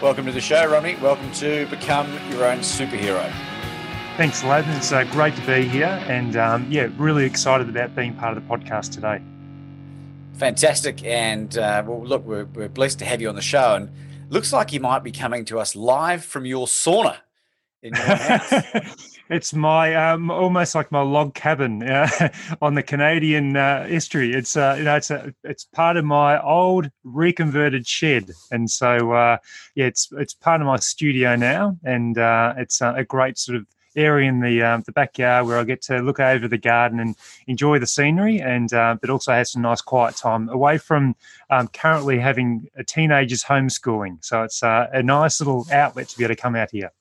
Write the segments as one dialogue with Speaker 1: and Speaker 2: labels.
Speaker 1: Welcome to the show, Romney. Welcome to Become Your Own Superhero.
Speaker 2: Thanks, Laban. It's uh, great to be here, and um, yeah, really excited about being part of the podcast today.
Speaker 1: Fantastic, and uh, well, look, we're, we're blessed to have you on the show, and looks like you might be coming to us live from your sauna in your house.
Speaker 2: It's my um, almost like my log cabin uh, on the Canadian uh, estuary. It's uh, you know it's a, it's part of my old reconverted shed, and so uh, yeah, it's it's part of my studio now, and uh, it's a great sort of area in the um, the backyard where I get to look over the garden and enjoy the scenery, and uh, but also have some nice quiet time away from um, currently having a teenagers homeschooling. So it's uh, a nice little outlet to be able to come out here.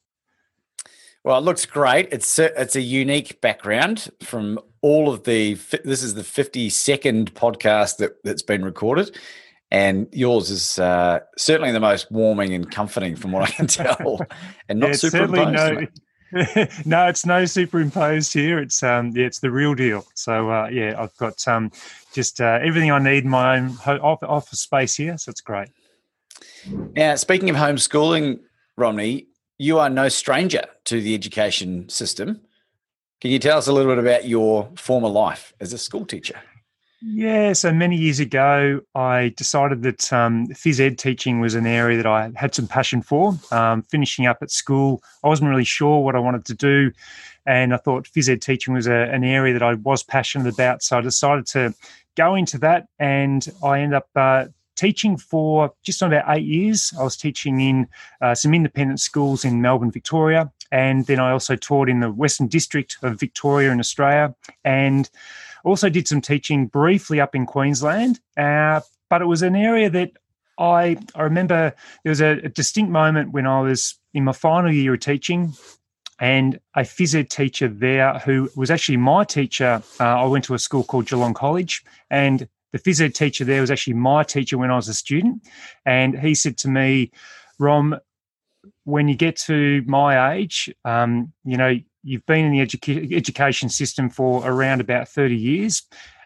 Speaker 1: Well, it looks great. It's a, it's a unique background from all of the. This is the fifty second podcast that that's been recorded, and yours is uh, certainly the most warming and comforting, from what I can tell, and not yeah, superimposed.
Speaker 2: No, no, it's no superimposed here. It's um, yeah, it's the real deal. So uh, yeah, I've got um, just uh, everything I need in my own office space here. So it's great.
Speaker 1: Now, speaking of homeschooling, Romney, you are no stranger to the education system. Can you tell us a little bit about your former life as a school teacher?
Speaker 2: Yeah, so many years ago, I decided that um, phys ed teaching was an area that I had some passion for. Um, finishing up at school, I wasn't really sure what I wanted to do, and I thought phys ed teaching was a, an area that I was passionate about. So I decided to go into that, and I ended up uh, teaching for just about eight years. I was teaching in uh, some independent schools in Melbourne, Victoria, and then I also taught in the Western District of Victoria in Australia, and also did some teaching briefly up in Queensland. Uh, but it was an area that I I remember there was a, a distinct moment when I was in my final year of teaching and a phys ed teacher there who was actually my teacher. Uh, I went to a school called Geelong College, and the phys ed teacher there was actually my teacher when I was a student. And he said to me, Rom, when you get to my age, um, you know, you've been in the edu- education system for around about 30 years.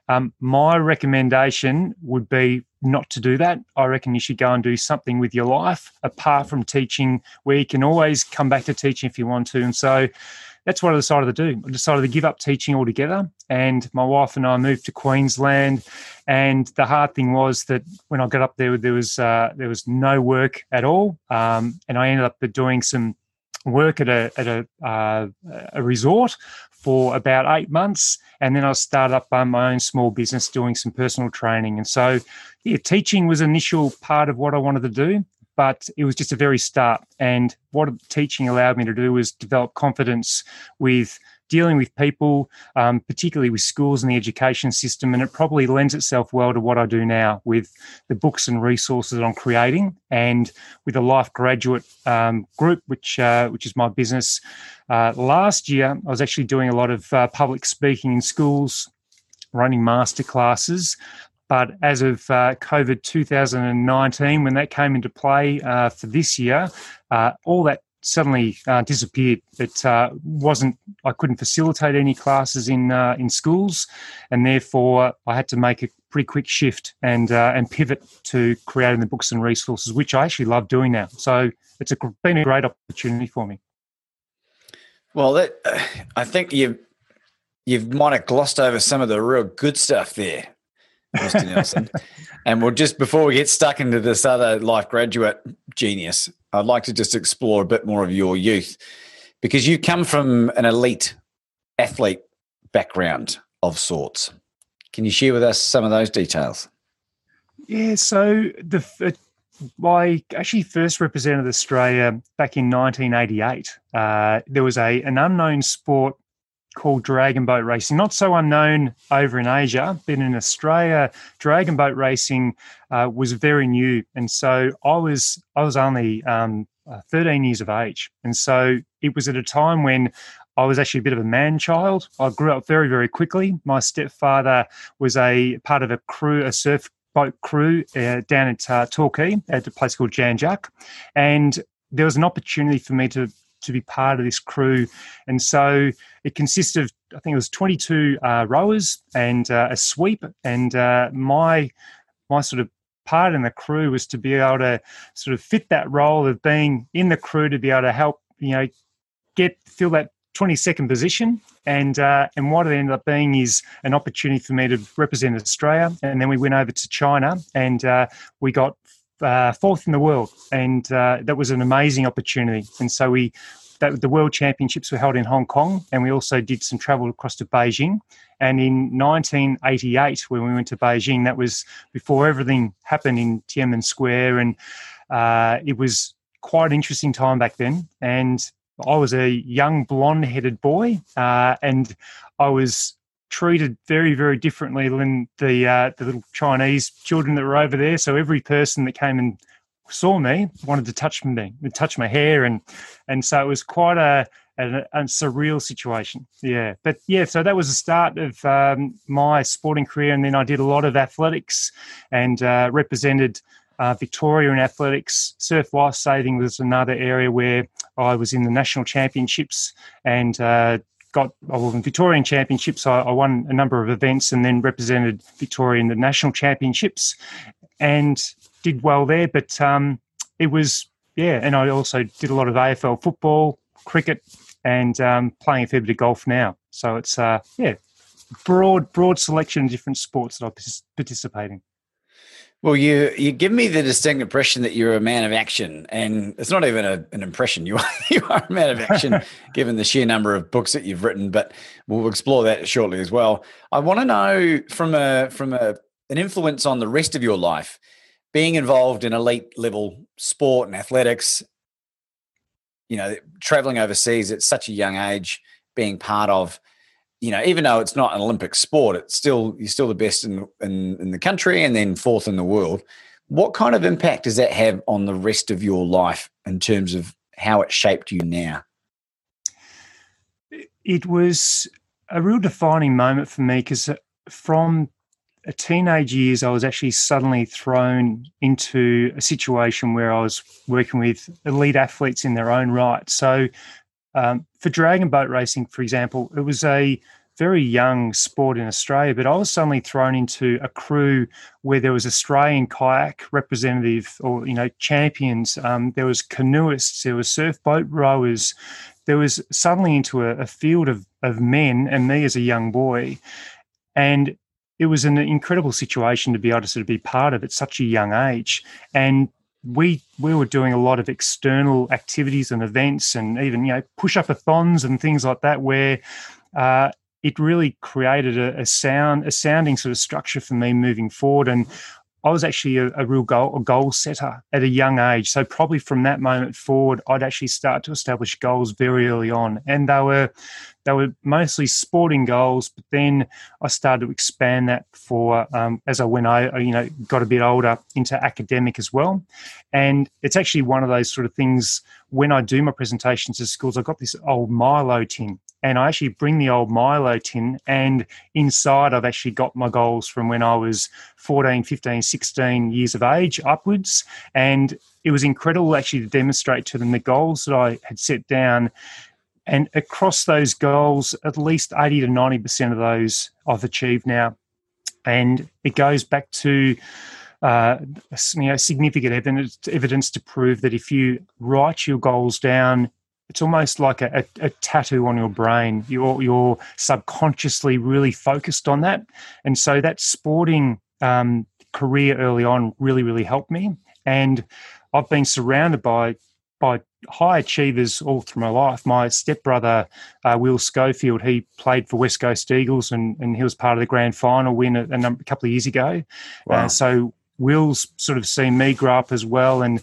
Speaker 2: Um, my recommendation would be not to do that. I reckon you should go and do something with your life apart from teaching, where you can always come back to teaching if you want to. And so that's what I decided to do. I decided to give up teaching altogether. And my wife and I moved to Queensland. And the hard thing was that when I got up there, there was uh, there was no work at all. Um, and I ended up doing some work at a at a, uh, a resort for about eight months, and then I started up um, my own small business doing some personal training. And so, yeah, teaching was initial part of what I wanted to do, but it was just a very start. And what teaching allowed me to do was develop confidence with dealing with people, um, particularly with schools and the education system. And it probably lends itself well to what I do now with the books and resources that I'm creating, and with the Life Graduate um, Group, which uh, which is my business. Uh, last year, I was actually doing a lot of uh, public speaking in schools, running master classes. But as of uh, COVID 2019, when that came into play uh, for this year, uh, all that suddenly uh, disappeared. It uh, wasn't. I couldn't facilitate any classes in uh, in schools, and therefore I had to make a pretty quick shift and and pivot to creating the books and resources, which I actually love doing now. So it's a, been a great opportunity for me.
Speaker 1: Well, that, I think you you might have glossed over some of the real good stuff there Mr. Nelson. and we'll just before we get stuck into this other life graduate genius, I'd like to just explore a bit more of your youth because you come from an elite athlete background of sorts. Can you share with us some of those details?
Speaker 2: Yeah, so the I actually first represented Australia back in 1988. Uh, there was a an unknown sport called dragon boat racing. Not so unknown over in Asia, but in Australia, dragon boat racing uh, was very new, and so I was I was only um, uh, 13 years of age, and so it was at a time when. I was actually a bit of a man child. I grew up very, very quickly. My stepfather was a part of a crew, a surf boat crew uh, down at uh, Torquay at a place called Jan Juc. And there was an opportunity for me to to be part of this crew. And so it consists of, I think it was 22 uh, rowers and uh, a sweep. And uh, my my sort of part in the crew was to be able to sort of fit that role of being in the crew to be able to help, you know, get fill that 22nd position. And uh, and what it ended up being is an opportunity for me to represent Australia. And then we went over to China and uh, we got uh, fourth in the world, and uh, that was an amazing opportunity. And so we, that, the World Championships were held in Hong Kong, and we also did some travel across to Beijing. And in 1988, when we went to Beijing, that was before everything happened in Tiananmen Square, and uh, it was quite an interesting time back then. And I was a young blonde-headed boy, uh, and I was treated very, very differently than the uh, the little Chinese children that were over there. So every person that came and saw me wanted to touch me, touch my hair, and and so it was quite a, a, a surreal situation. Yeah, but yeah, so that was the start of um, my sporting career, and then I did a lot of athletics and uh, represented. Uh, Victoria in athletics, surf life saving was another area where I was in the national championships and got well, in Victorian Championships. I, I, won a number of events and then represented Victoria in the national championships, and did well there. But um, it was yeah, and I also did a lot of AFL football, cricket, and um, playing a fair bit of golf now. So it's uh, yeah, broad broad selection of different sports that I participate in.
Speaker 1: Well, you you give me the distinct impression that you're a man of action, and it's not even a, an impression. You are you are a man of action, given the sheer number of books that you've written. But we'll explore that shortly as well. I want to know from a from a an influence on the rest of your life, being involved in elite level sport and athletics. You know, traveling overseas at such a young age, being part of you know, even though it's not an Olympic sport, it's still you're still the best in, in, in the country and then fourth in the world. What kind of impact does that have on the rest of your life in terms of how it shaped you now?
Speaker 2: It was a real defining moment for me because uh, from a teenage years, I was actually suddenly thrown into a situation where I was working with elite athletes in their own right. So um, for dragon boat racing, for example, it was a very young sport in Australia, but I was suddenly thrown into a crew where there was Australian kayak representative or you know champions. Um, there was canoeists, there was surf boat rowers. There was suddenly into a, a field of of men and me as a young boy, and it was an incredible situation to be able to sort of be part of at such a young age. And we we were doing a lot of external activities and events and even you know push up a thons and things like that where uh, it really created a, a, sound a sounding sort of structure for me moving forward. And I was actually a, a, real goal a goal setter at a young age. So probably from that moment forward, I'd actually start to establish goals very early on, and they were they were mostly sporting goals. But then I started to expand that for um, as I went I you know got a bit older into academic as well, and it's actually one of those sort of things when I do my presentations to schools. I've got this old Milo tin, and I actually bring the old Milo tin and inside I've actually got my goals from when I was 14, 15, 16 years of age upwards. And it was incredible actually to demonstrate to them the goals that I had set down. And across those goals at least 80 to 90% of those I've achieved now. And it goes back to uh, you know, significant evidence, evidence to prove that if you write your goals down it's almost like a, a, a, tattoo on your brain. You're you're subconsciously really focused on that, and so that sporting um, career early on really, really helped me. And I've been surrounded by by high achievers all through my life. My stepbrother, uh, Will Schofield, he played for West Coast Eagles and, and he was part of the grand final win a, a, number, a couple of years ago. Wow. Uh, so Will's sort of seen me grow up as well. And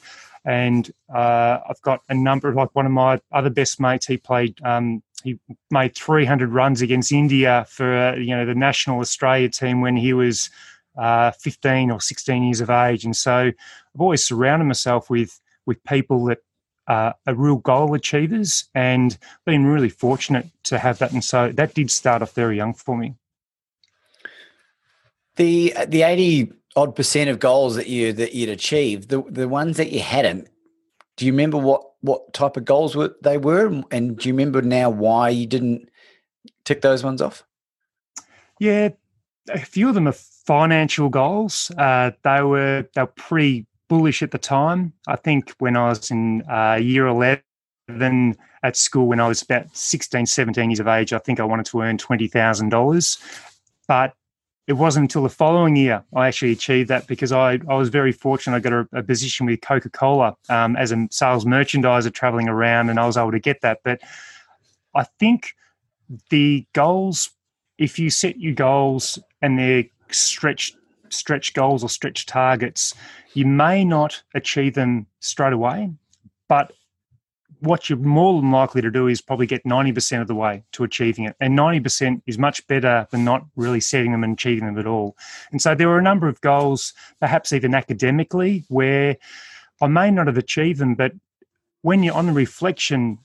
Speaker 2: and uh, I've got a number of like one of my other best mates. He played. Um, he made 300 runs against India for uh, you know the national Australia team when he was uh, 15 or 16 years of age. And so I've always surrounded myself with with people that uh, are real goal achievers and been really fortunate to have that. And so that did start off very young for me.
Speaker 1: The the 80 odd percent of goals that you that you'd achieved, the the ones that you hadn't, do you remember what what type of goals were they were, and do you remember now why you didn't tick those ones off?
Speaker 2: Yeah, a few of them are financial goals. Uh, they were they were pretty bullish at the time. I think when I was in uh, year 11 at school, when I was about 16, 17 years of age, I think I wanted to earn $20,000. But it wasn't until the following year I actually achieved that because I, I was very fortunate. I got a, a position with Coca Cola um, as a sales merchandiser traveling around, and I was able to get that. But I think the goals, if you set your goals and they're stretch stretch goals or stretch targets, you may not achieve them straight away, but what you're more than likely to do is probably get 90% of the way to achieving it. And 90% is much better than not really setting them and achieving them at all. And so there were a number of goals, perhaps even academically, where I may not have achieved them, but when you're on the reflection,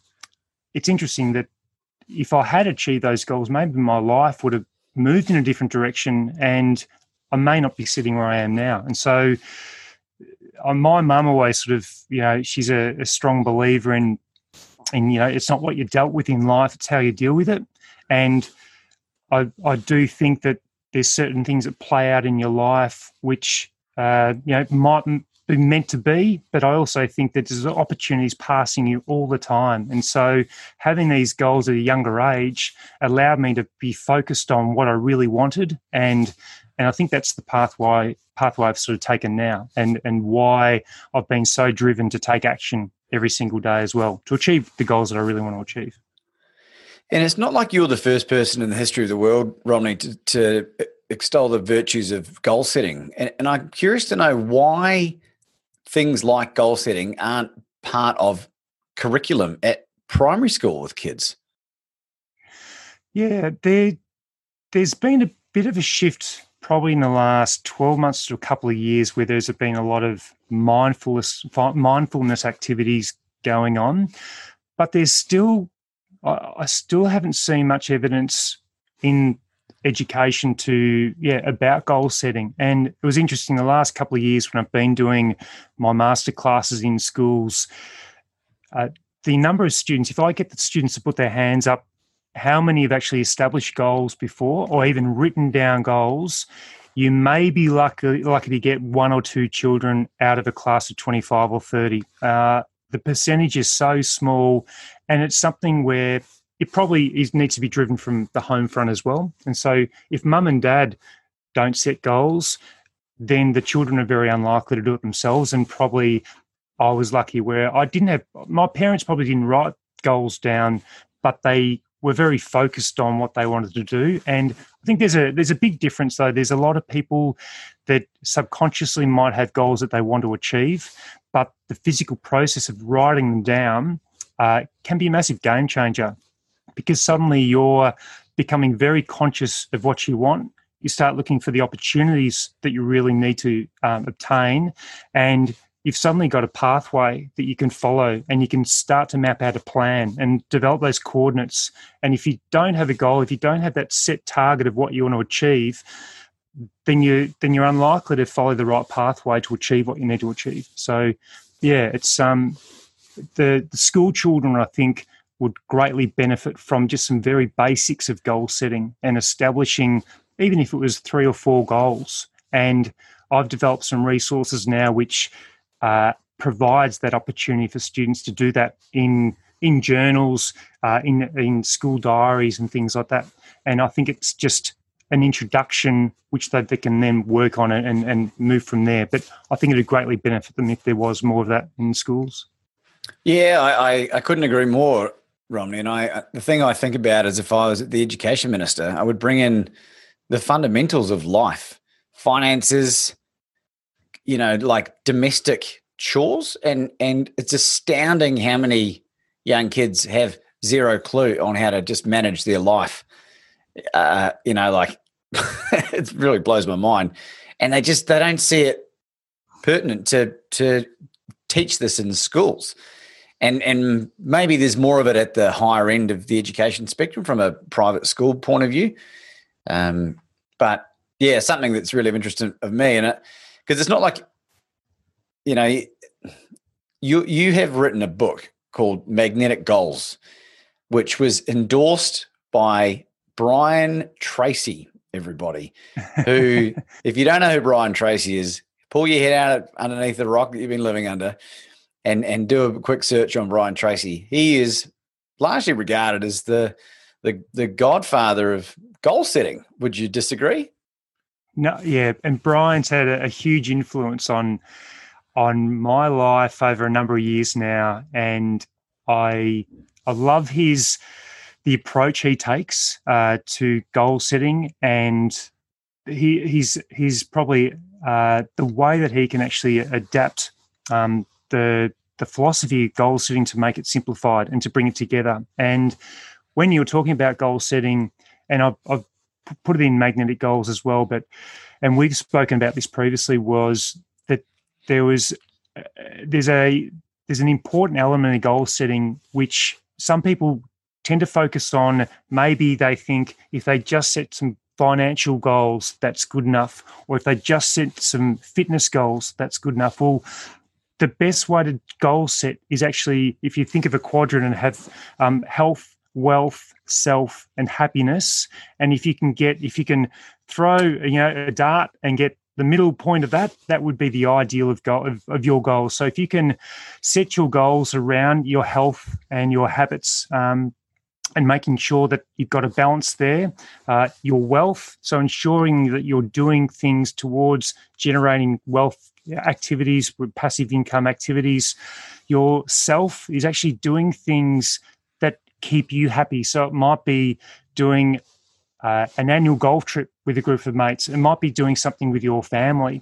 Speaker 2: it's interesting that if I had achieved those goals, maybe my life would have moved in a different direction and I may not be sitting where I am now. And so my mum always sort of, you know, she's a, a strong believer in, in, you know, it's not what you're dealt with in life, it's how you deal with it. And I, I do think that there's certain things that play out in your life which, uh, you know, might be meant to be, but I also think that there's opportunities passing you all the time. And so having these goals at a younger age allowed me to be focused on what I really wanted. And and I think that's the pathway pathway I've sort of taken now and, and why I've been so driven to take action every single day as well to achieve the goals that I really want to achieve.
Speaker 1: And it's not like you're the first person in the history of the world, Romney, to, to extol the virtues of goal setting. And, and I'm curious to know why things like goal setting aren't part of curriculum at primary school with kids.
Speaker 2: Yeah, there, there's been a bit of a shift probably in the last 12 months to a couple of years where there's been a lot of mindfulness mindfulness activities going on but there's still I still haven't seen much evidence in education to yeah about goal setting. And it was interesting the last couple of years when i've been doing my master classes in schools uh, the number of students if i get the students to put their hands up how many have actually established goals before or even written down goals? You may be lucky lucky to get one or two children out of a class of 25 or 30 uh, the percentage is so small and it's something where it probably is, needs to be driven from the home front as well. And so if mum and dad don't set goals, then the children are very unlikely to do it themselves. And probably I was lucky where I didn't have my parents probably didn't write goals down, but they were very focused on what they wanted to do. And I think there's a there's a big difference though. There's a lot of people that subconsciously might have goals that they want to achieve, but the physical process of writing them down uh, can be a massive game changer because suddenly you're becoming very conscious of what you want. You start looking for the opportunities that you really need to um, obtain, and you've suddenly got a pathway that you can follow and you can start to map out a plan and develop those coordinates. And if you don't have a goal, if you don't have that set target of what you want to achieve, then you then you're unlikely to follow the right pathway to achieve what you need to achieve. So yeah, it's um the the school children I think would greatly benefit from just some very basics of goal setting and establishing, even if it was three or four goals. And I've developed some resources now which uh, provides that opportunity for students to do that in in journals, uh, in in school diaries, and things like that. And I think it's just an introduction which they, they can then work on it and, and move from there. But I think it would greatly benefit them if there was more of that in schools.
Speaker 1: Yeah, I, I, I couldn't agree more, Romney. And I the thing I think about is if I was the education minister, I would bring in the fundamentals of life, finances, you know, like domestic chores, and and it's astounding how many young kids have zero clue on how to just manage their life. Uh, you know, like it really blows my mind. And they just they don't see it pertinent to to teach this in schools. And and maybe there's more of it at the higher end of the education spectrum from a private school point of view. Um, but yeah, something that's really of interest of me and it because it's not like you know you you have written a book called Magnetic Goals, which was endorsed by Brian Tracy, everybody. Who, if you don't know who Brian Tracy is, pull your head out underneath the rock that you've been living under and, and do a quick search on Brian Tracy. He is largely regarded as the, the, the godfather of goal setting. Would you disagree?
Speaker 2: No, yeah. And Brian's had a, a huge influence on on my life over a number of years now. And I I love his the approach he takes uh, to goal setting, and he he's he's probably uh, the way that he can actually adapt um, the the philosophy of goal setting to make it simplified and to bring it together. And when you're talking about goal setting, and I've, I've put it in magnetic goals as well, but and we've spoken about this previously was that there was uh, there's a there's an important element of goal setting which some people tend to focus on maybe they think if they just set some financial goals, that's good enough, or if they just set some fitness goals, that's good enough. Well, the best way to goal set is actually if you think of a quadrant and have um, health, wealth, self, and happiness. And if you can get, if you can throw, you know, a dart and get the middle point of that, that would be the ideal of, goal, of, of your goals. So if you can set your goals around your health and your habits, um, and making sure that you've got a balance there. Uh, your wealth, so ensuring that you're doing things towards generating wealth activities with passive income activities. Yourself is actually doing things that keep you happy. So it might be doing uh, an annual golf trip with a group of mates. It might be doing something with your family,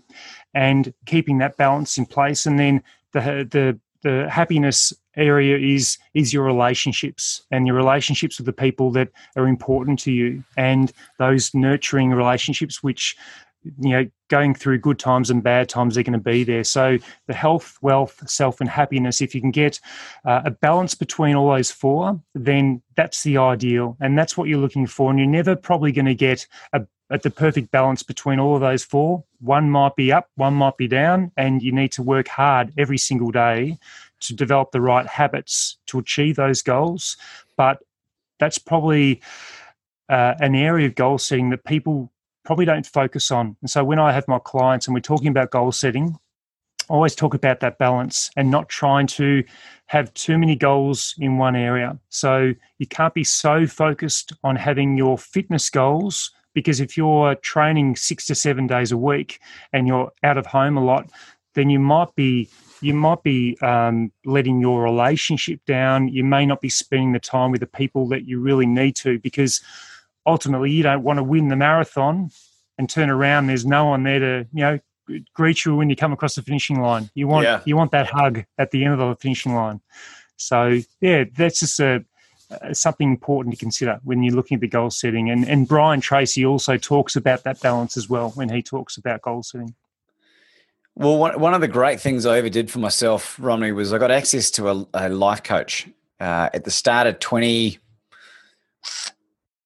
Speaker 2: and keeping that balance in place. And then the the the happiness area is is your relationships and your relationships with the people that are important to you and those nurturing relationships which you know going through good times and bad times they're going to be there so the health wealth self and happiness if you can get uh, a balance between all those four then that's the ideal and that's what you're looking for and you're never probably going to get a at the perfect balance between all of those four. One might be up, one might be down, and you need to work hard every single day to develop the right habits to achieve those goals. But that's probably uh, an area of goal setting that people probably don't focus on. And so when I have my clients and we're talking about goal setting, I always talk about that balance and not trying to have too many goals in one area. So you can't be so focused on having your fitness goals because if you're training six to seven days a week and you're out of home a lot, then you might be you might be um, letting your relationship down. You may not be spending the time with the people that you really need to because ultimately you don't want to win the marathon and turn around. There's no one there to you know greet you when you come across the finishing line. You want yeah. you want that hug at the end of the finishing line. So yeah, that's just a uh, something important to consider when you're looking at the goal setting. And, and Brian Tracy also talks about that balance as well when he talks about goal setting.
Speaker 1: Well, one, one of the great things I ever did for myself, Romney, was I got access to a, a life coach uh, at the start of 20,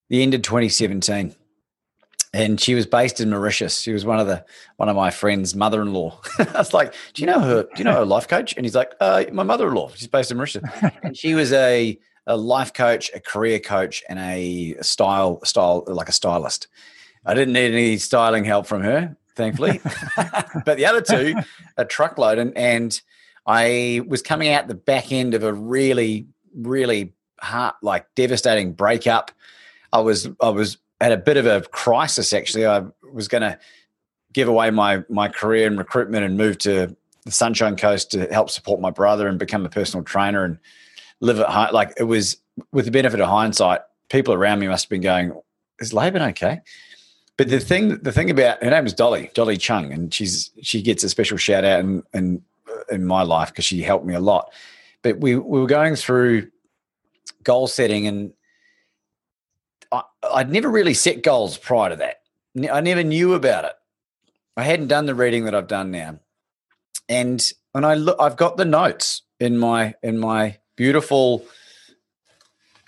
Speaker 1: the end of 2017. And she was based in Mauritius. She was one of the one of my friend's mother-in-law. I was like, "Do you know her? Do you know her life coach?" And he's like, uh, "My mother-in-law. She's based in Mauritius." and she was a a life coach, a career coach, and a style style like a stylist. I didn't need any styling help from her, thankfully. but the other two, a truckload, and and I was coming out the back end of a really, really hard, like devastating breakup. I was I was had a bit of a crisis actually. I was going to give away my my career in recruitment and move to the Sunshine Coast to help support my brother and become a personal trainer and live at home. Like it was with the benefit of hindsight, people around me must have been going, "Is Laban okay?" But the thing, the thing about her name is Dolly, Dolly Chung, and she's she gets a special shout out in in, my life because she helped me a lot. But we we were going through goal setting, and I'd never really set goals prior to that. I never knew about it. I hadn't done the reading that I've done now, and when I look, I've got the notes in my in my beautiful,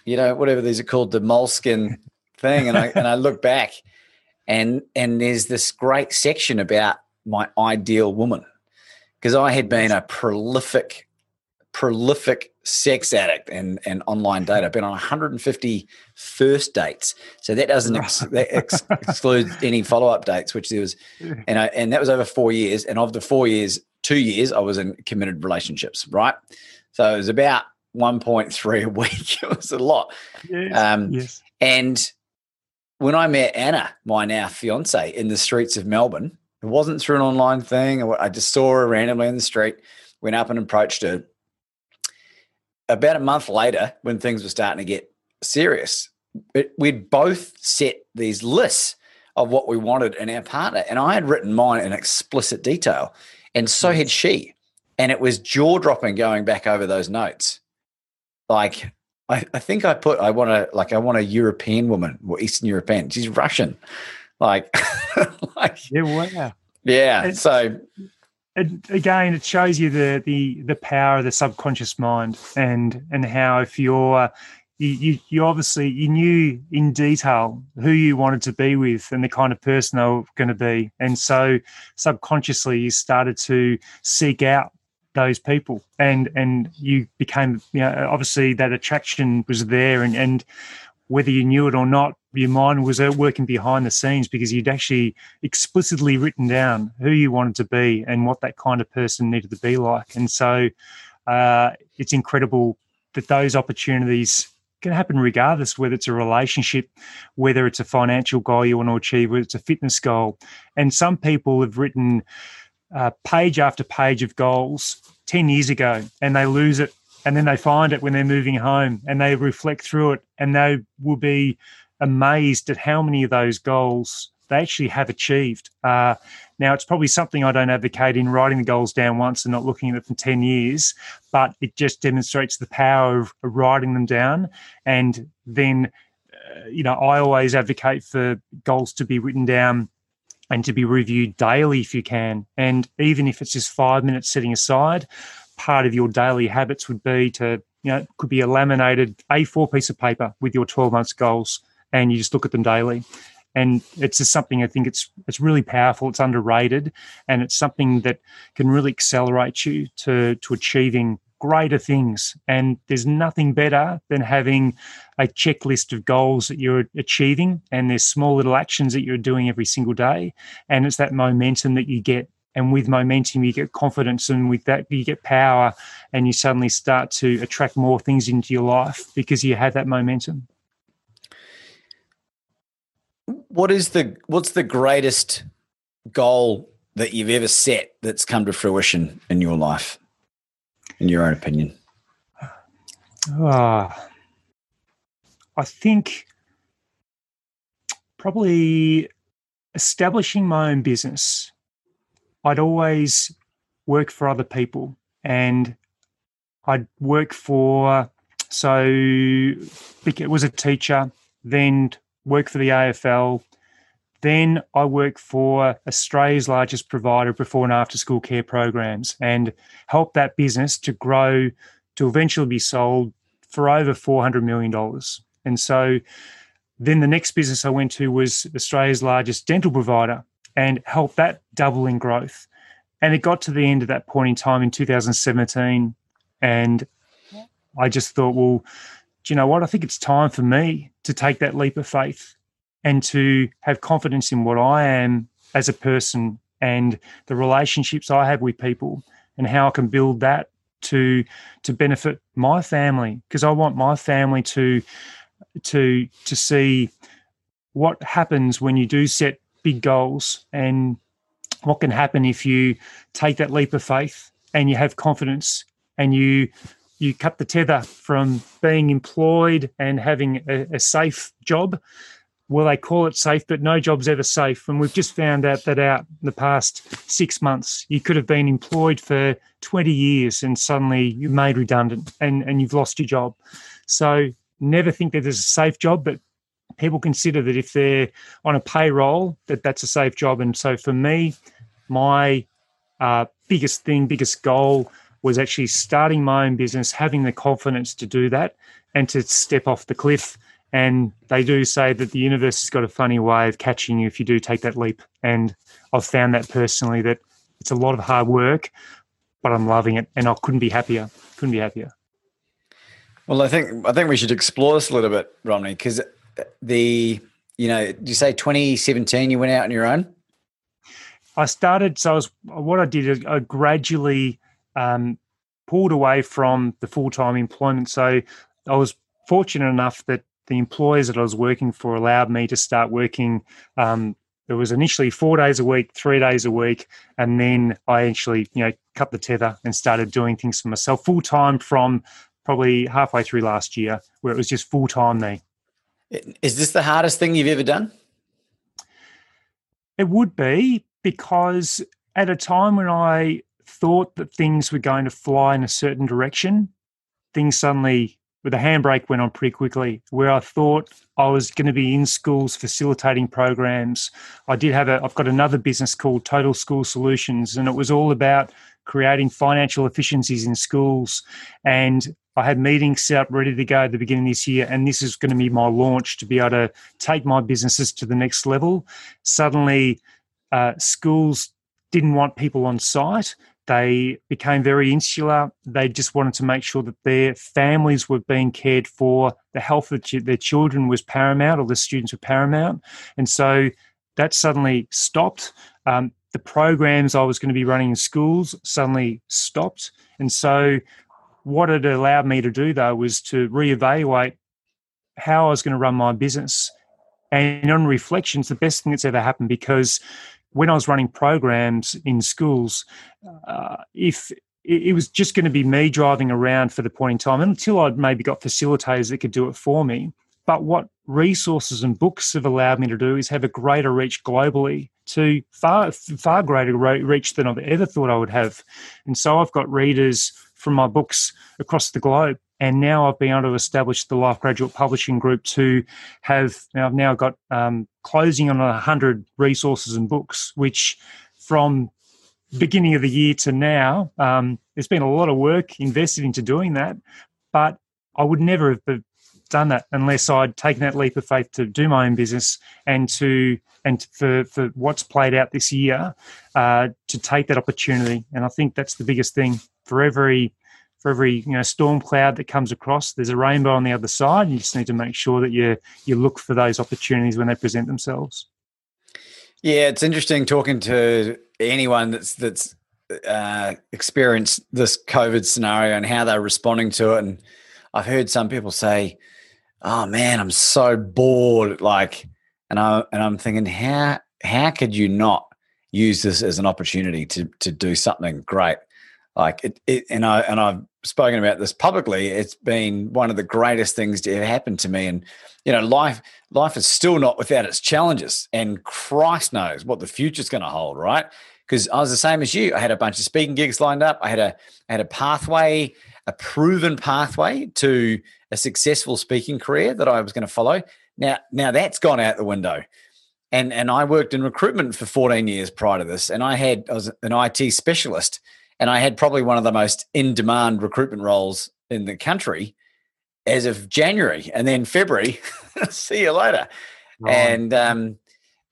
Speaker 1: you know, whatever these are called, the moleskin thing, and I and I look back and and there's this great section about my ideal woman because I had been a prolific, prolific sex addict and, and online date. I've been on 150 first dates, so that doesn't ex- that ex- exclude any follow up dates, which there was, and I and that was over four years. And of the four years, two years I was in committed relationships, right? So it was about 1.3 a week. it was a lot.
Speaker 2: Yes, um, yes.
Speaker 1: And when I met Anna, my now fiance, in the streets of Melbourne, it wasn't through an online thing. I just saw her randomly in the street, went up and approached her. About a month later, when things were starting to get serious, it, we'd both set these lists of what we wanted in our partner. And I had written mine in explicit detail, and so mm. had she. And it was jaw dropping going back over those notes. Like, I, I think I put I want a like I want a European woman or Eastern European. She's Russian. Like,
Speaker 2: like yeah, wow.
Speaker 1: Yeah. And, so
Speaker 2: and again, it shows you the the the power of the subconscious mind and and how if you're you, you, you obviously you knew in detail who you wanted to be with and the kind of person they were going to be. And so subconsciously you started to seek out those people and and you became you know obviously that attraction was there and and whether you knew it or not your mind was working behind the scenes because you'd actually explicitly written down who you wanted to be and what that kind of person needed to be like. And so uh, it's incredible that those opportunities can happen regardless whether it's a relationship whether it's a financial goal you want to achieve whether it's a fitness goal. And some people have written uh, page after page of goals 10 years ago and they lose it and then they find it when they're moving home and they reflect through it and they will be amazed at how many of those goals they actually have achieved. Uh, now, it's probably something I don't advocate in writing the goals down once and not looking at it for 10 years, but it just demonstrates the power of writing them down. And then, uh, you know, I always advocate for goals to be written down and to be reviewed daily if you can. And even if it's just five minutes setting aside, part of your daily habits would be to, you know, could be a laminated A4 piece of paper with your 12 months goals and you just look at them daily. And it's just something I think it's it's really powerful. It's underrated, and it's something that can really accelerate you to to achieving greater things. And there's nothing better than having a checklist of goals that you're achieving, and there's small little actions that you're doing every single day. And it's that momentum that you get. And with momentum, you get confidence, and with that, you get power, and you suddenly start to attract more things into your life because you have that momentum.
Speaker 1: What is the what's the greatest goal that you've ever set that's come to fruition in your life? in your own opinion?
Speaker 2: Uh, I think probably establishing my own business. I'd always work for other people and I'd work for, so it was a teacher, then work for the AFL, then I work for Australia's largest provider of before and after school care programs and help that business to grow to eventually be sold for over $400 million. And so then the next business I went to was Australia's largest dental provider and help that double in growth. And it got to the end of that point in time in 2017. And I just thought, well, do you know what? I think it's time for me to take that leap of faith and to have confidence in what I am as a person and the relationships I have with people and how I can build that to to benefit my family because I want my family to to to see what happens when you do set big goals and what can happen if you take that leap of faith and you have confidence and you you cut the tether from being employed and having a, a safe job well, they call it safe, but no job's ever safe. And we've just found out that out in the past six months, you could have been employed for 20 years and suddenly you're made redundant and, and you've lost your job. So never think that there's a safe job, but people consider that if they're on a payroll, that that's a safe job. And so for me, my uh, biggest thing, biggest goal was actually starting my own business, having the confidence to do that and to step off the cliff and they do say that the universe has got a funny way of catching you if you do take that leap. And I've found that personally that it's a lot of hard work, but I'm loving it and I couldn't be happier. Couldn't be happier.
Speaker 1: Well, I think I think we should explore this a little bit, Romney, because the you know, you say 2017 you went out on your own?
Speaker 2: I started so I was what I did is I gradually um, pulled away from the full time employment. So I was fortunate enough that the employers that I was working for allowed me to start working. Um, it was initially four days a week, three days a week, and then I actually, you know, cut the tether and started doing things for myself full time from probably halfway through last year, where it was just full time me.
Speaker 1: Is this the hardest thing you've ever done?
Speaker 2: It would be because at a time when I thought that things were going to fly in a certain direction, things suddenly where the handbrake went on pretty quickly, where I thought I was going to be in schools facilitating programs. I did have a, I've got another business called Total School Solutions, and it was all about creating financial efficiencies in schools. And I had meetings set up ready to go at the beginning of this year, and this is going to be my launch to be able to take my businesses to the next level. Suddenly, uh, schools didn't want people on site. They became very insular. They just wanted to make sure that their families were being cared for. The health of their children was paramount, or the students were paramount. And so that suddenly stopped. Um, the programs I was going to be running in schools suddenly stopped. And so what it allowed me to do, though, was to reevaluate how I was going to run my business. And on reflection, it's the best thing that's ever happened because when I was running programs in schools, uh, if it was just going to be me driving around for the point in time until I'd maybe got facilitators that could do it for me. But what resources and books have allowed me to do is have a greater reach globally to far far greater reach than I've ever thought I would have. And so I've got readers from my books across the globe. And now I've been able to establish the Life Graduate Publishing Group to have, now I've now got um, closing on 100 resources and books, which from beginning of the year to now, um, there's been a lot of work invested into doing that. But I would never have done that unless I'd taken that leap of faith to do my own business and to and for for what's played out this year uh, to take that opportunity. And I think that's the biggest thing for every for every you know storm cloud that comes across, there's a rainbow on the other side. You just need to make sure that you you look for those opportunities when they present themselves.
Speaker 1: Yeah, it's interesting talking to anyone that's that's uh, experienced this COVID scenario and how they're responding to it. And I've heard some people say, "Oh man, I'm so bored," like, and I and I'm thinking, how how could you not use this as an opportunity to to do something great? Like it, it, and I and I've spoken about this publicly. It's been one of the greatest things to ever happen to me. And you know, life life is still not without its challenges. And Christ knows what the future's going to hold, right? Because I was the same as you. I had a bunch of speaking gigs lined up. I had a I had a pathway, a proven pathway to a successful speaking career that I was going to follow. Now, now that's gone out the window. And and I worked in recruitment for 14 years prior to this. And I had I was an IT specialist and I had probably one of the most in demand recruitment roles in the country as of January, and then February. see you later. Right. And um,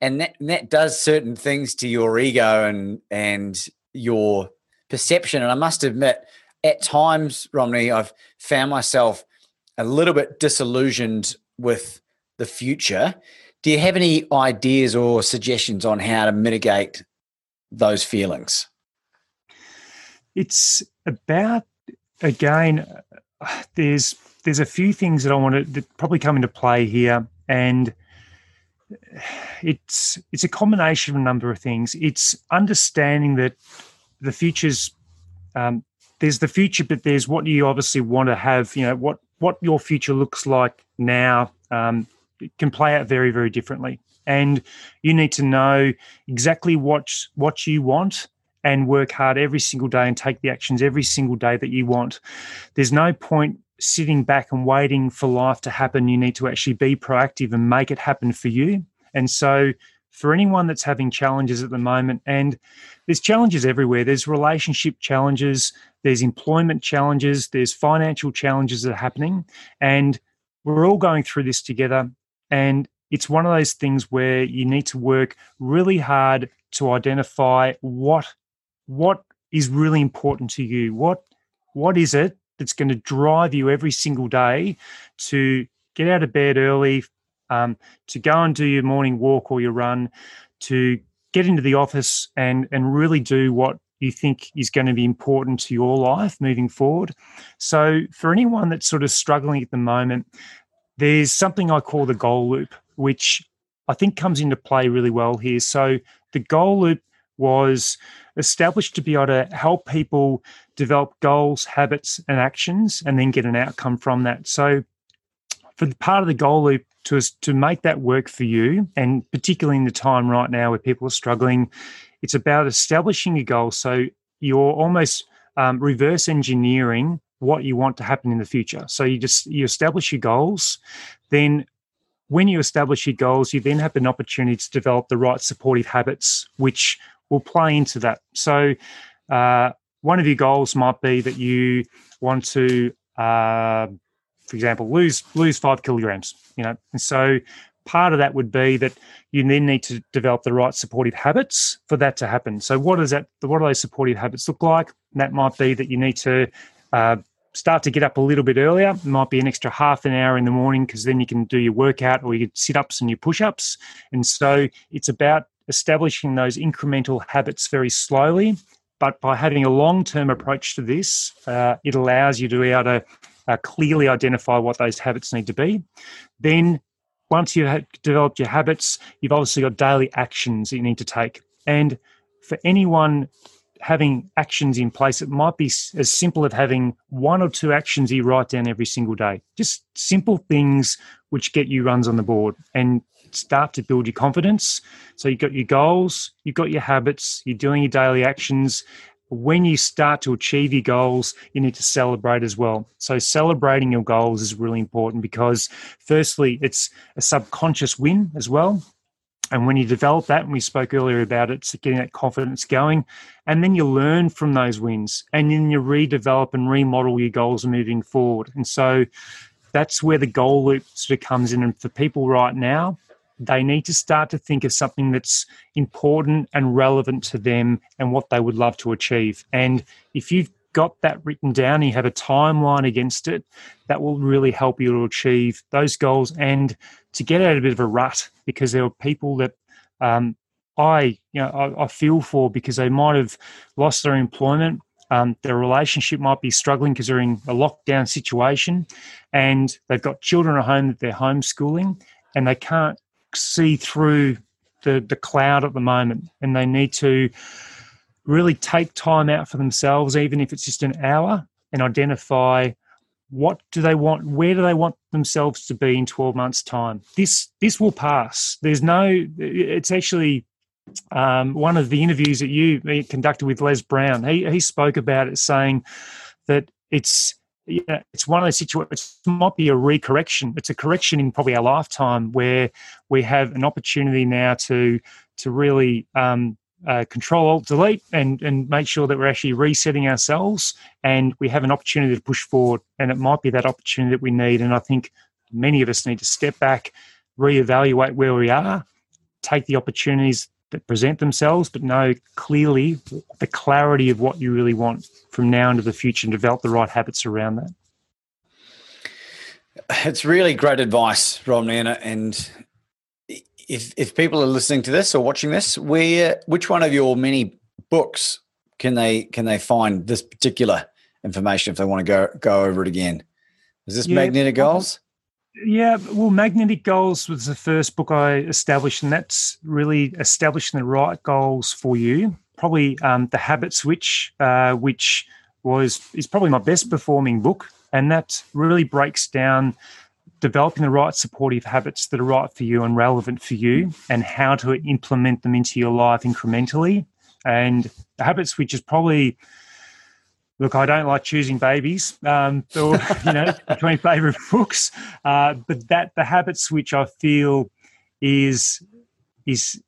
Speaker 1: and that, and that does certain things to your ego and and your perception. And I must admit, at times, Romney, I've found myself a little bit disillusioned with the future. Do you have any ideas or suggestions on how to mitigate those feelings?
Speaker 2: it's about again. There's there's a few things that I want to that probably come into play here, and it's it's a combination of a number of things. It's understanding that the future's um, there's the future, but there's what you obviously want to have. You know what what your future looks like now um, can play out very very differently, and you need to know exactly what what you want and work hard every single day and take the actions every single day that you want. There's no point sitting back and waiting for life to happen. You need to actually be proactive and make it happen for you. And so, for anyone that's having challenges at the moment, and there's challenges everywhere, there's relationship challenges, there's employment challenges, there's financial challenges that are happening. And we're all going through this together. And it's one of those things where you need to work really hard to identify what what is really important to you what what is it that's going to drive you every single day to get out of bed early, um, to go and do your morning walk or your run, to get into the office and and really do what you think is going to be important to your life moving forward. So for anyone that's sort of struggling at the moment, there's something I call the goal loop, which I think comes into play really well here. So the goal loop was established to be able to help people develop goals, habits, and actions, and then get an outcome from that. So, for the part of the goal loop to to make that work for you, and particularly in the time right now where people are struggling, it's about establishing a goal. So you're almost um, reverse engineering what you want to happen in the future. So you just you establish your goals, then when you establish your goals, you then have an opportunity to develop the right supportive habits, which will play into that. So, uh, one of your goals might be that you want to, uh, for example, lose lose five kilograms. You know, and so part of that would be that you then need to develop the right supportive habits for that to happen. So, what does that? What do those supportive habits look like? And that might be that you need to uh, start to get up a little bit earlier. It might be an extra half an hour in the morning because then you can do your workout or your sit ups and your push ups. And so, it's about establishing those incremental habits very slowly. But by having a long term approach to this, uh, it allows you to be able to uh, clearly identify what those habits need to be. Then, once you've developed your habits, you've obviously got daily actions that you need to take. And for anyone having actions in place, it might be as simple as having one or two actions you write down every single day. Just simple things which get you runs on the board. And start to build your confidence. So you've got your goals, you've got your habits, you're doing your daily actions. When you start to achieve your goals, you need to celebrate as well. So, celebrating your goals is really important because, firstly, it's a subconscious win as well. And when you develop that, and we spoke earlier about it, it's getting that confidence going. And then you learn from those wins and then you redevelop and remodel your goals moving forward. And so that's where the goal loop sort of comes in. And for people right now, they need to start to think of something that's important and relevant to them and what they would love to achieve. And if you've got that written down, you have a timeline against it, that will really help you to achieve those goals and to get out of a bit of a rut because there are people that um, I, you know, I, I, feel for because they might have lost their employment. Um, their relationship might be struggling because they're in a lockdown situation and they've got children at home that they're homeschooling and they can't see through the, the cloud at the moment and they need to really take time out for themselves, even if it's just an hour, and identify what do they want where do they want themselves to be in 12 months time. This this will pass. There's no it's actually um, one of the interviews that you conducted with les brown he, he spoke about it saying that it's know, it's one of those situations. It might be a recorrection. It's a correction in probably our lifetime where we have an opportunity now to to really um, uh, control alt delete and and make sure that we're actually resetting ourselves and we have an opportunity to push forward. And it might be that opportunity that we need. And I think many of us need to step back, reevaluate where we are, take the opportunities that present themselves, but know clearly the clarity of what you really want from now into the future and develop the right habits around that.
Speaker 1: It's really great advice, Romney, and if if people are listening to this or watching this, where which one of your many books can they can they find this particular information if they want to go go over it again? Is this yeah, Magnetic Goals?
Speaker 2: Yeah, well, Magnetic Goals was the first book I established, and that's really establishing the right goals for you. Probably um, the Habit Switch, uh, which was is probably my best performing book, and that really breaks down developing the right supportive habits that are right for you and relevant for you, and how to implement them into your life incrementally. And the Habit Switch is probably look, I don't like choosing babies, um, or, you know, between favourite books. Uh, but that the habit switch, I feel, is is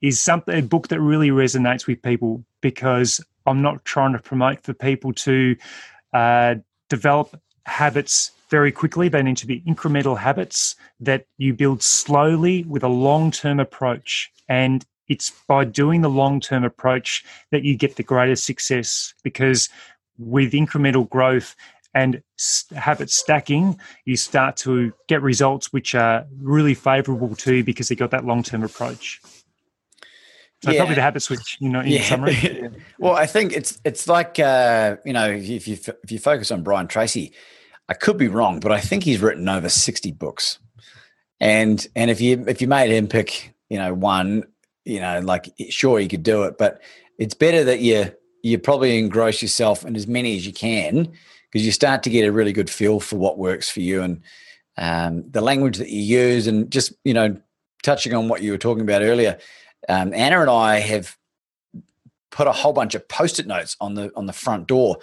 Speaker 2: is something a book that really resonates with people because I'm not trying to promote for people to uh, develop habits very quickly. They need to be incremental habits that you build slowly with a long term approach. And it's by doing the long term approach that you get the greatest success because with incremental growth and habit stacking, you start to get results which are really favorable to you because they got that long term approach. So yeah. probably the habit switch, you know, in yeah. summary.
Speaker 1: well, I think it's it's like uh, you know, if you if you focus on Brian Tracy, I could be wrong, but I think he's written over sixty books, and and if you if you made him pick, you know, one, you know, like sure he could do it, but it's better that you you probably engross yourself in as many as you can because you start to get a really good feel for what works for you and um, the language that you use and just you know touching on what you were talking about earlier um, anna and i have put a whole bunch of post-it notes on the on the front door.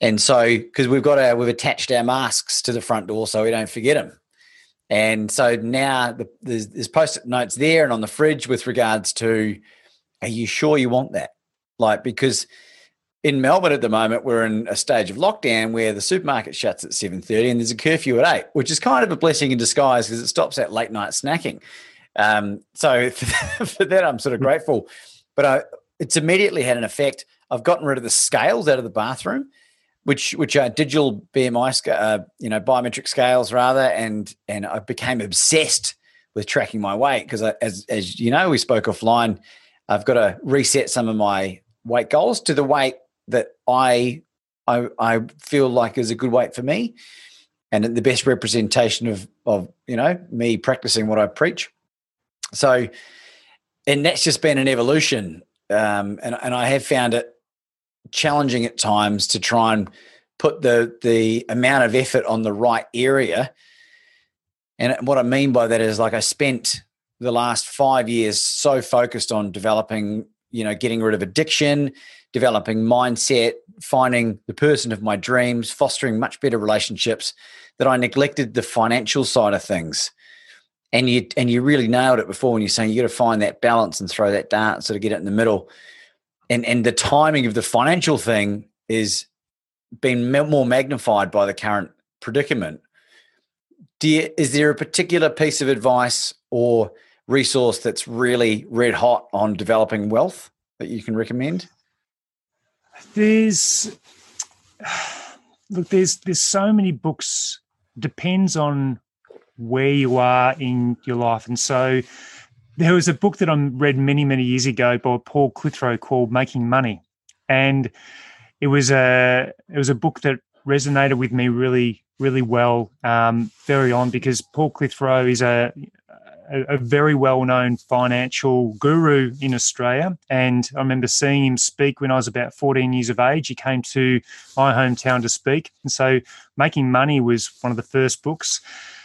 Speaker 1: And so because we've got our we've attached our masks to the front door so we don't forget them and so now the, there's, there's post-it notes there and on the fridge with regards to are you sure you want that? Like because in Melbourne at the moment, we're in a stage of lockdown where the supermarket shuts at seven thirty and there's a curfew at eight, which is kind of a blessing in disguise because it stops that late night snacking. Um, so for, for, that, I'm sort of grateful. But I, it's immediately had an effect. I've gotten rid of the scales out of the bathroom, which which are digital BMI, uh, you know, biometric scales rather, and and I became obsessed with tracking my weight because as as you know, we spoke offline. I've got to reset some of my weight goals to the weight that I I, I feel like is a good weight for me and the best representation of of you know me practicing what I preach. So, and that's just been an evolution, um, and and I have found it challenging at times to try and put the the amount of effort on the right area. And what I mean by that is like I spent the last five years so focused on developing, you know, getting rid of addiction, developing mindset, finding the person of my dreams, fostering much better relationships, that I neglected the financial side of things. And you and you really nailed it before when you're saying you got to find that balance and throw that dart, sort of get it in the middle. And and the timing of the financial thing is been more magnified by the current predicament. You, is there a particular piece of advice or resource that's really red hot on developing wealth that you can recommend?
Speaker 2: There's look, there's there's so many books. Depends on where you are in your life, and so there was a book that I read many many years ago by Paul Clitheroe called Making Money, and it was a it was a book that resonated with me really really well um, very on because Paul Clitheroe is a a, a very well known financial guru in Australia. And I remember seeing him speak when I was about 14 years of age. He came to my hometown to speak. And so Making Money was one of the first books.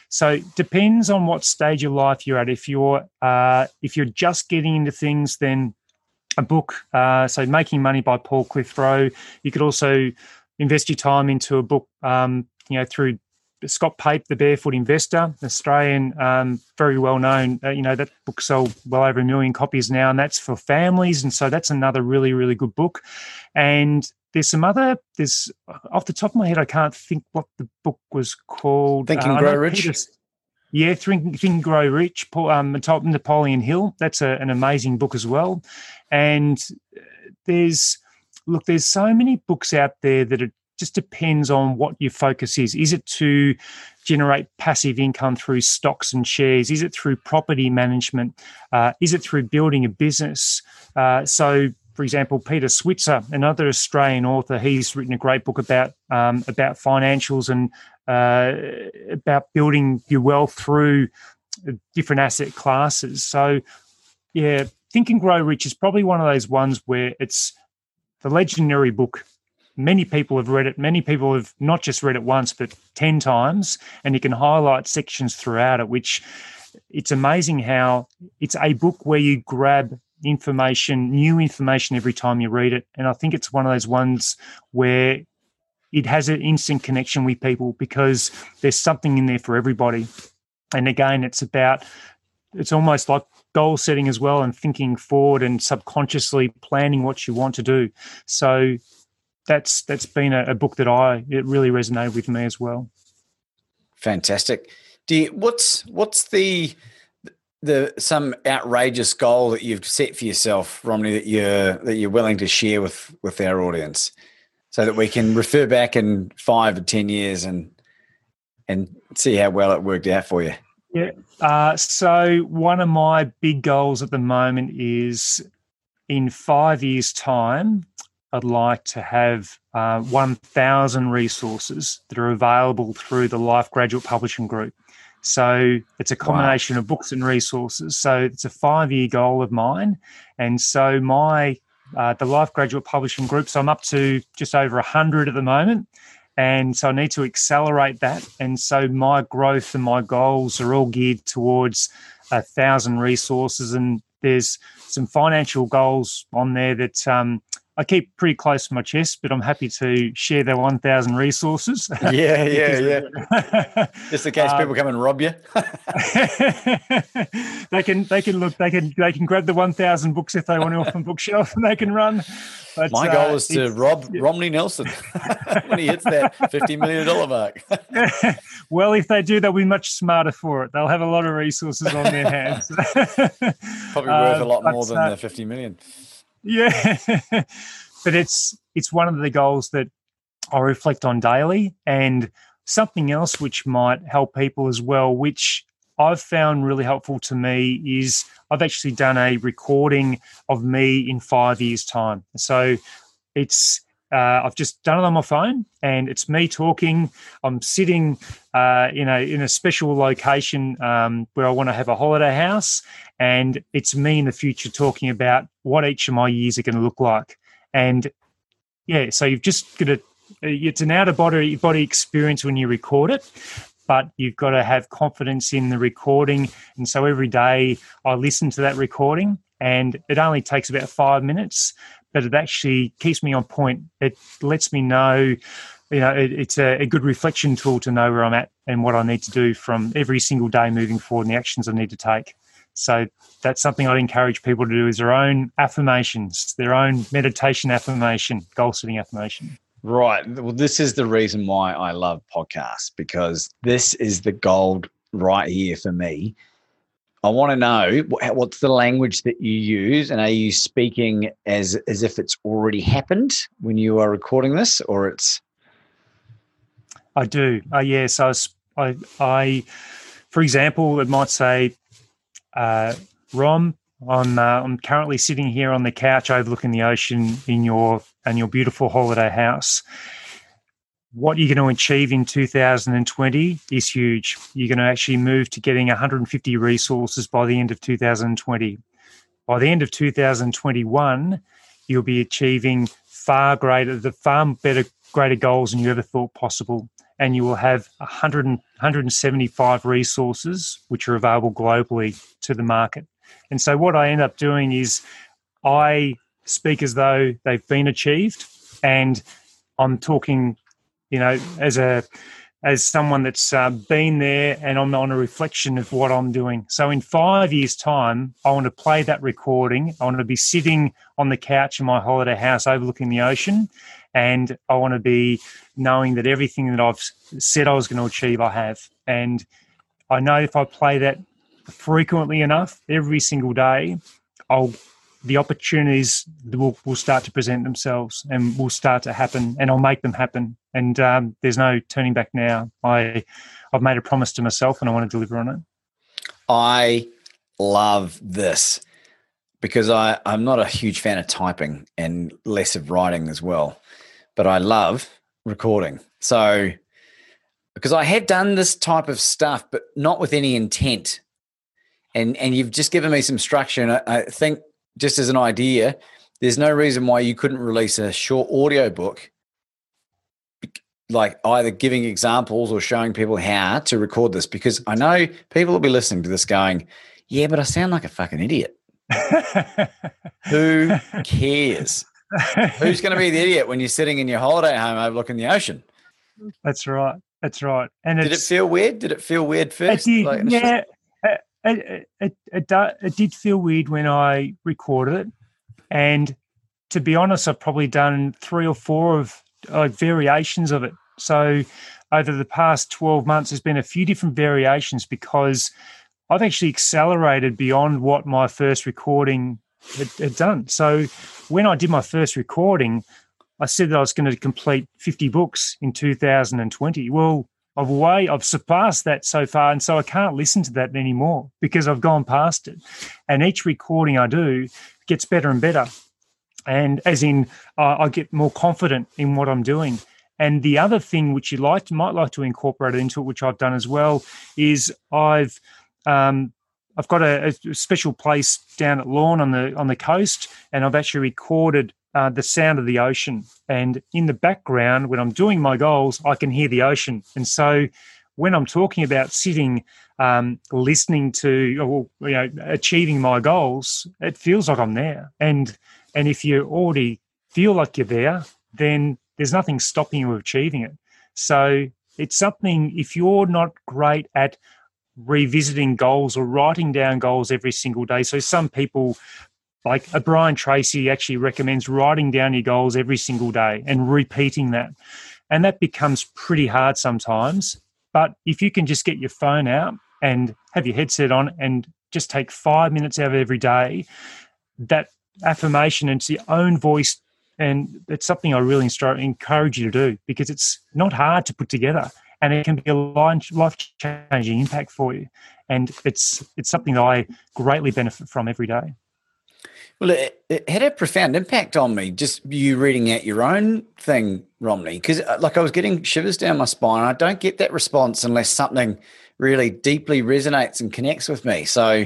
Speaker 2: So depends on what stage of life you're at. If you're uh, if you're just getting into things, then a book. Uh, so Making Money by Paul Clitheroe. You could also invest your time into a book, um, you know, through Scott Pape, The Barefoot Investor, Australian, um, very well known. Uh, you know, that book sold well over a million copies now, and that's for families. And so that's another really, really good book. And there's some other, there's off the top of my head, I can't think what the book was called.
Speaker 1: Think and uh, Grow Rich.
Speaker 2: Peter, yeah, Think, Think and Grow Rich, um, Napoleon Hill. That's a, an amazing book as well. And uh, there's, look, there's so many books out there that are just depends on what your focus is. Is it to generate passive income through stocks and shares? Is it through property management? Uh, is it through building a business? Uh, so, for example, Peter Switzer, another Australian author, he's written a great book about um, about financials and uh, about building your wealth through different asset classes. So, yeah, Think and Grow Rich is probably one of those ones where it's the legendary book. Many people have read it. Many people have not just read it once, but 10 times. And you can highlight sections throughout it, which it's amazing how it's a book where you grab information, new information every time you read it. And I think it's one of those ones where it has an instant connection with people because there's something in there for everybody. And again, it's about, it's almost like goal setting as well and thinking forward and subconsciously planning what you want to do. So that's that's been a, a book that I it really resonated with me as well.
Speaker 1: Fantastic. Do you, what's what's the the some outrageous goal that you've set for yourself, Romney, that you're that you're willing to share with with our audience, so that we can refer back in five or ten years and and see how well it worked out for you.
Speaker 2: Yeah. Uh, so one of my big goals at the moment is in five years' time, I'd like to have uh, 1,000 resources that are available through the Life Graduate Publishing Group. So it's a combination wow. of books and resources. So it's a five-year goal of mine, and so my uh, the Life Graduate Publishing Group. So I'm up to just over 100 at the moment, and so I need to accelerate that. And so my growth and my goals are all geared towards a thousand resources. And there's some financial goals on there that um, I keep pretty close to my chest, but I'm happy to share the 1,000 resources.
Speaker 1: Yeah, yeah, yeah. Just in case um, people come and rob you.
Speaker 2: they can, they can look, they can, they can grab the 1,000 books if they want to off the bookshelf, and they can run.
Speaker 1: But, my goal uh, is to rob yeah. Romney Nelson when he hits that 50 million dollar mark.
Speaker 2: well, if they do, they'll be much smarter for it. They'll have a lot of resources on their hands.
Speaker 1: Probably worth uh, a lot more than uh, the 50 million.
Speaker 2: Yeah, but it's it's one of the goals that I reflect on daily, and something else which might help people as well, which I've found really helpful to me is I've actually done a recording of me in five years' time. So it's uh, I've just done it on my phone, and it's me talking. I'm sitting uh, in a in a special location um, where I want to have a holiday house, and it's me in the future talking about what each of my years are going to look like. And yeah, so you've just got to. It's an out of body body experience when you record it, but you've got to have confidence in the recording. And so every day I listen to that recording, and it only takes about five minutes but it actually keeps me on point. It lets me know, you know, it, it's a, a, good reflection tool to know where I'm at and what I need to do from every single day moving forward and the actions I need to take. So that's something I'd encourage people to do is their own affirmations, their own meditation affirmation, goal setting affirmation.
Speaker 1: Right. Well, this is the reason why I love podcasts because this is the gold right here for me I want to know what's the language that you use, and are you speaking as as if it's already happened when you are recording this, or it's?
Speaker 2: I do. Uh, yes, I, I, I, for example, it might say, uh, "Rom, I'm uh, I'm currently sitting here on the couch overlooking the ocean in your in your beautiful holiday house." What you're going to achieve in 2020 is huge. You're going to actually move to getting 150 resources by the end of 2020. By the end of 2021, you'll be achieving far greater, the far better, greater goals than you ever thought possible. And you will have 100, 175 resources which are available globally to the market. And so, what I end up doing is I speak as though they've been achieved, and I'm talking you know, as a as someone that's uh, been there and I'm on a reflection of what I'm doing. So in five years' time, I want to play that recording. I want to be sitting on the couch in my holiday house overlooking the ocean. And I want to be knowing that everything that I've said I was going to achieve, I have. And I know if I play that frequently enough, every single day, I'll the opportunities will, will start to present themselves and will start to happen and I'll make them happen. And um, there's no turning back now. I, I've made a promise to myself and I want to deliver on it.
Speaker 1: I love this because I, I'm not a huge fan of typing and less of writing as well, but I love recording. So because I had done this type of stuff, but not with any intent. And and you've just given me some structure, and I, I think just as an idea, there's no reason why you couldn't release a short audio book like either giving examples or showing people how to record this because I know people will be listening to this going, yeah, but I sound like a fucking idiot. Who cares? Who's going to be the idiot when you're sitting in your holiday home overlooking the ocean?
Speaker 2: That's right. That's right. And
Speaker 1: did it feel weird? Did it feel weird first?
Speaker 2: Did, like yeah, it, it, it, it, did feel weird when I recorded it. And to be honest, I've probably done three or four of like variations of it. So over the past 12 months, there's been a few different variations because I've actually accelerated beyond what my first recording had, had done. So when I did my first recording, I said that I was going to complete 50 books in 2020. Well, I've way I've surpassed that so far, and so I can't listen to that anymore because I've gone past it. And each recording I do gets better and better, and as in uh, I get more confident in what I'm doing. And the other thing which you like might like to incorporate into it, which I've done as well, is I've um, I've got a, a, special place down at Lorne on the on the coast, and I've actually recorded uh, the sound of the ocean. And in the background, when I'm doing my goals, I can hear the ocean. And so, when I'm talking about sitting, um, listening to, or you know, achieving my goals, it feels like I'm there. And and if you already feel like you're there, then there's nothing stopping you achieving it. So it's something. If you're not great at revisiting goals or writing down goals every single day. So some people like a Brian Tracy actually recommends writing down your goals every single day and repeating that. And that becomes pretty hard sometimes. But if you can just get your phone out and have your headset on and just take five minutes out of every day, that affirmation into your own voice. And it's something I really encourage you to do because it's not hard to put together and it can be a life changing impact for you. And it's it's something that I greatly benefit from every day.
Speaker 1: Well, it, it, had a profound impact on me, just you reading out your own thing, Romney, because uh, like I was getting shivers down my spine. I don't get that response unless something really deeply resonates and connects with me. So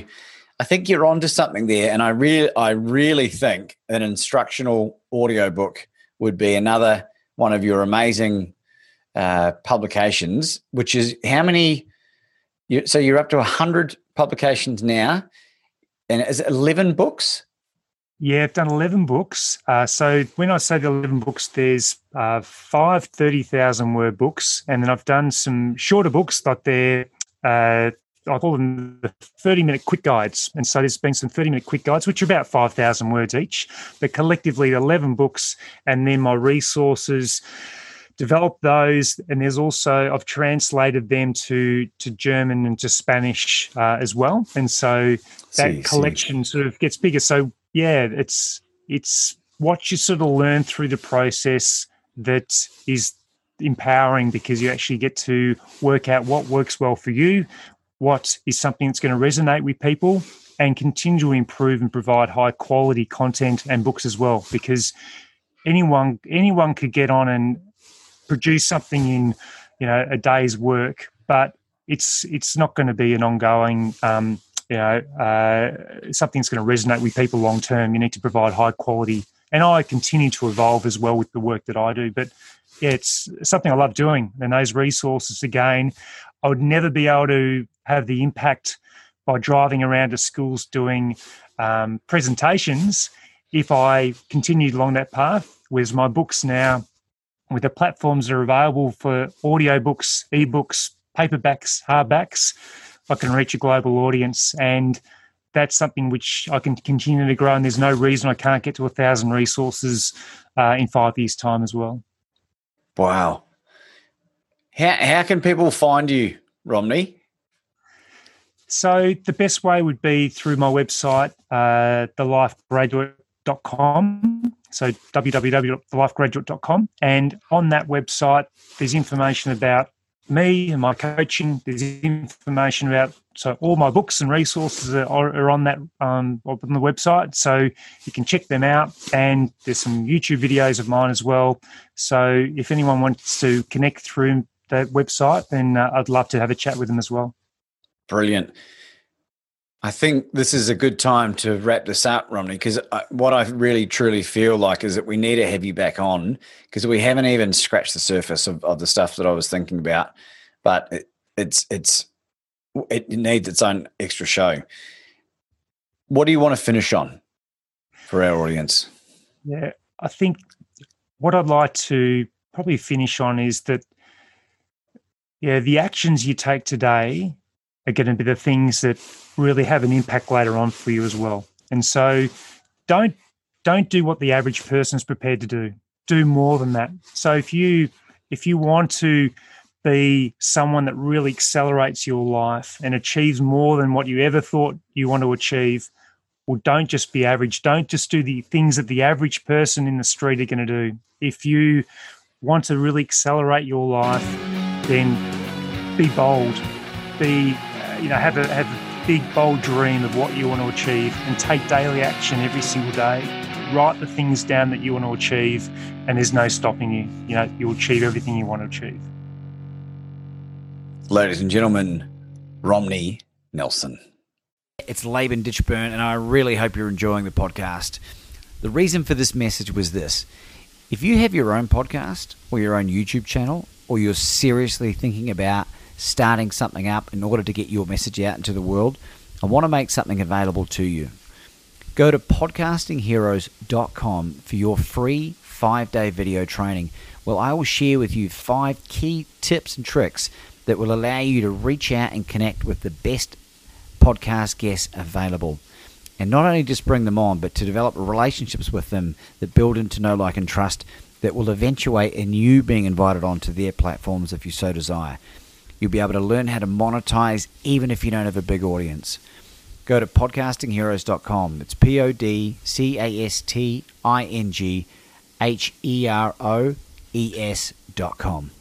Speaker 1: I think you're onto something there. And I really, I really think an instructional audiobook would be another one of your amazing uh, publications, which is how many? You, so you're up to 100 publications now. And is it 11 books?
Speaker 2: Yeah, I've done 11 books. Uh, so when I say the 11 books, there's uh, five 30,000 word books. And then I've done some shorter books, like they're, uh, I call them the 30 minute quick guides. And so there's been some 30 minute quick guides, which are about 5,000 words each, but collectively 11 books. And then my resources, developed those and there's also i've translated them to to german and to spanish uh, as well and so that see, collection see. sort of gets bigger so yeah it's it's what you sort of learn through the process that is empowering because you actually get to work out what works well for you what is something that's going to resonate with people and continue to improve and provide high quality content and books as well because anyone anyone could get on and produce something in you know a day's work, but it's it's not going to be an ongoing um, you know uh, something that's going to resonate with people long term. You need to provide high quality, and I continue to evolve as well with the work that I do. But it's something I love doing, and those resources again, I would never be able to have the impact by driving around to schools doing um, presentations if I continued along that path. Whereas my books now with the platforms that are available for audiobooks, ebooks, paperbacks, hardbacks, I can reach a global audience. And that's something which I can continue to grow. And there's no reason I can't get to a thousand resources uh, in five years' time as well.
Speaker 1: Wow. How, how can people find you, Romney?
Speaker 2: So the best way would be through my website, uh, thelifegraduate.com. So www.thelifegraduate.com. And on that website, there's information about me and my coaching. There's information about so all my books and resources are, are on that um, on the website. So you can check them out. And there's some YouTube videos of mine as well. So if anyone wants to connect through the website, then uh, I'd love to have a chat with them as well.
Speaker 3: Brilliant. I think this is a good time to wrap this up, Romney, because what I really truly feel like is that we need to have you back on because we haven't even scratched the surface of, of the stuff that I was thinking about. But it, it's it's it needs its own extra show. What do you want to finish on for our audience?
Speaker 2: Yeah, I think what I'd like to probably finish on is that yeah, the actions you take today are going to be the things that really have an impact later on for you as well. And so don't don't do what the average person is prepared to do. Do more than that. So if you if you want to be someone that really accelerates your life and achieves more than what you ever thought you want to achieve, well, don't just be average. Don't just do the things that the average person in the street are going to do. If you want to really accelerate your life, then be bold. Be you know, have a have a big bold dream of what you want to achieve and take daily action every single day. Write the things down that you want to achieve, and there's no stopping you. You know, you'll achieve everything you want to achieve.
Speaker 3: Ladies and gentlemen, Romney Nelson.
Speaker 1: It's Laban Ditchburn, and I really hope you're enjoying the podcast. The reason for this message was this if you have your own podcast or your own YouTube channel, or you're seriously thinking about starting something up in order to get your message out into the world, I want to make something available to you. Go to podcastingheroes.com for your free five day video training. Well, I will share with you five key tips and tricks that will allow you to reach out and connect with the best podcast guests available. And not only just bring them on, but to develop relationships with them that build into know, like, and trust that will eventuate in you being invited onto their platforms if you so desire. You'll be able to learn how to monetize even if you don't have a big audience. Go to podcastingheroes.com. It's P O D C A S T I N G H E R O E S.com.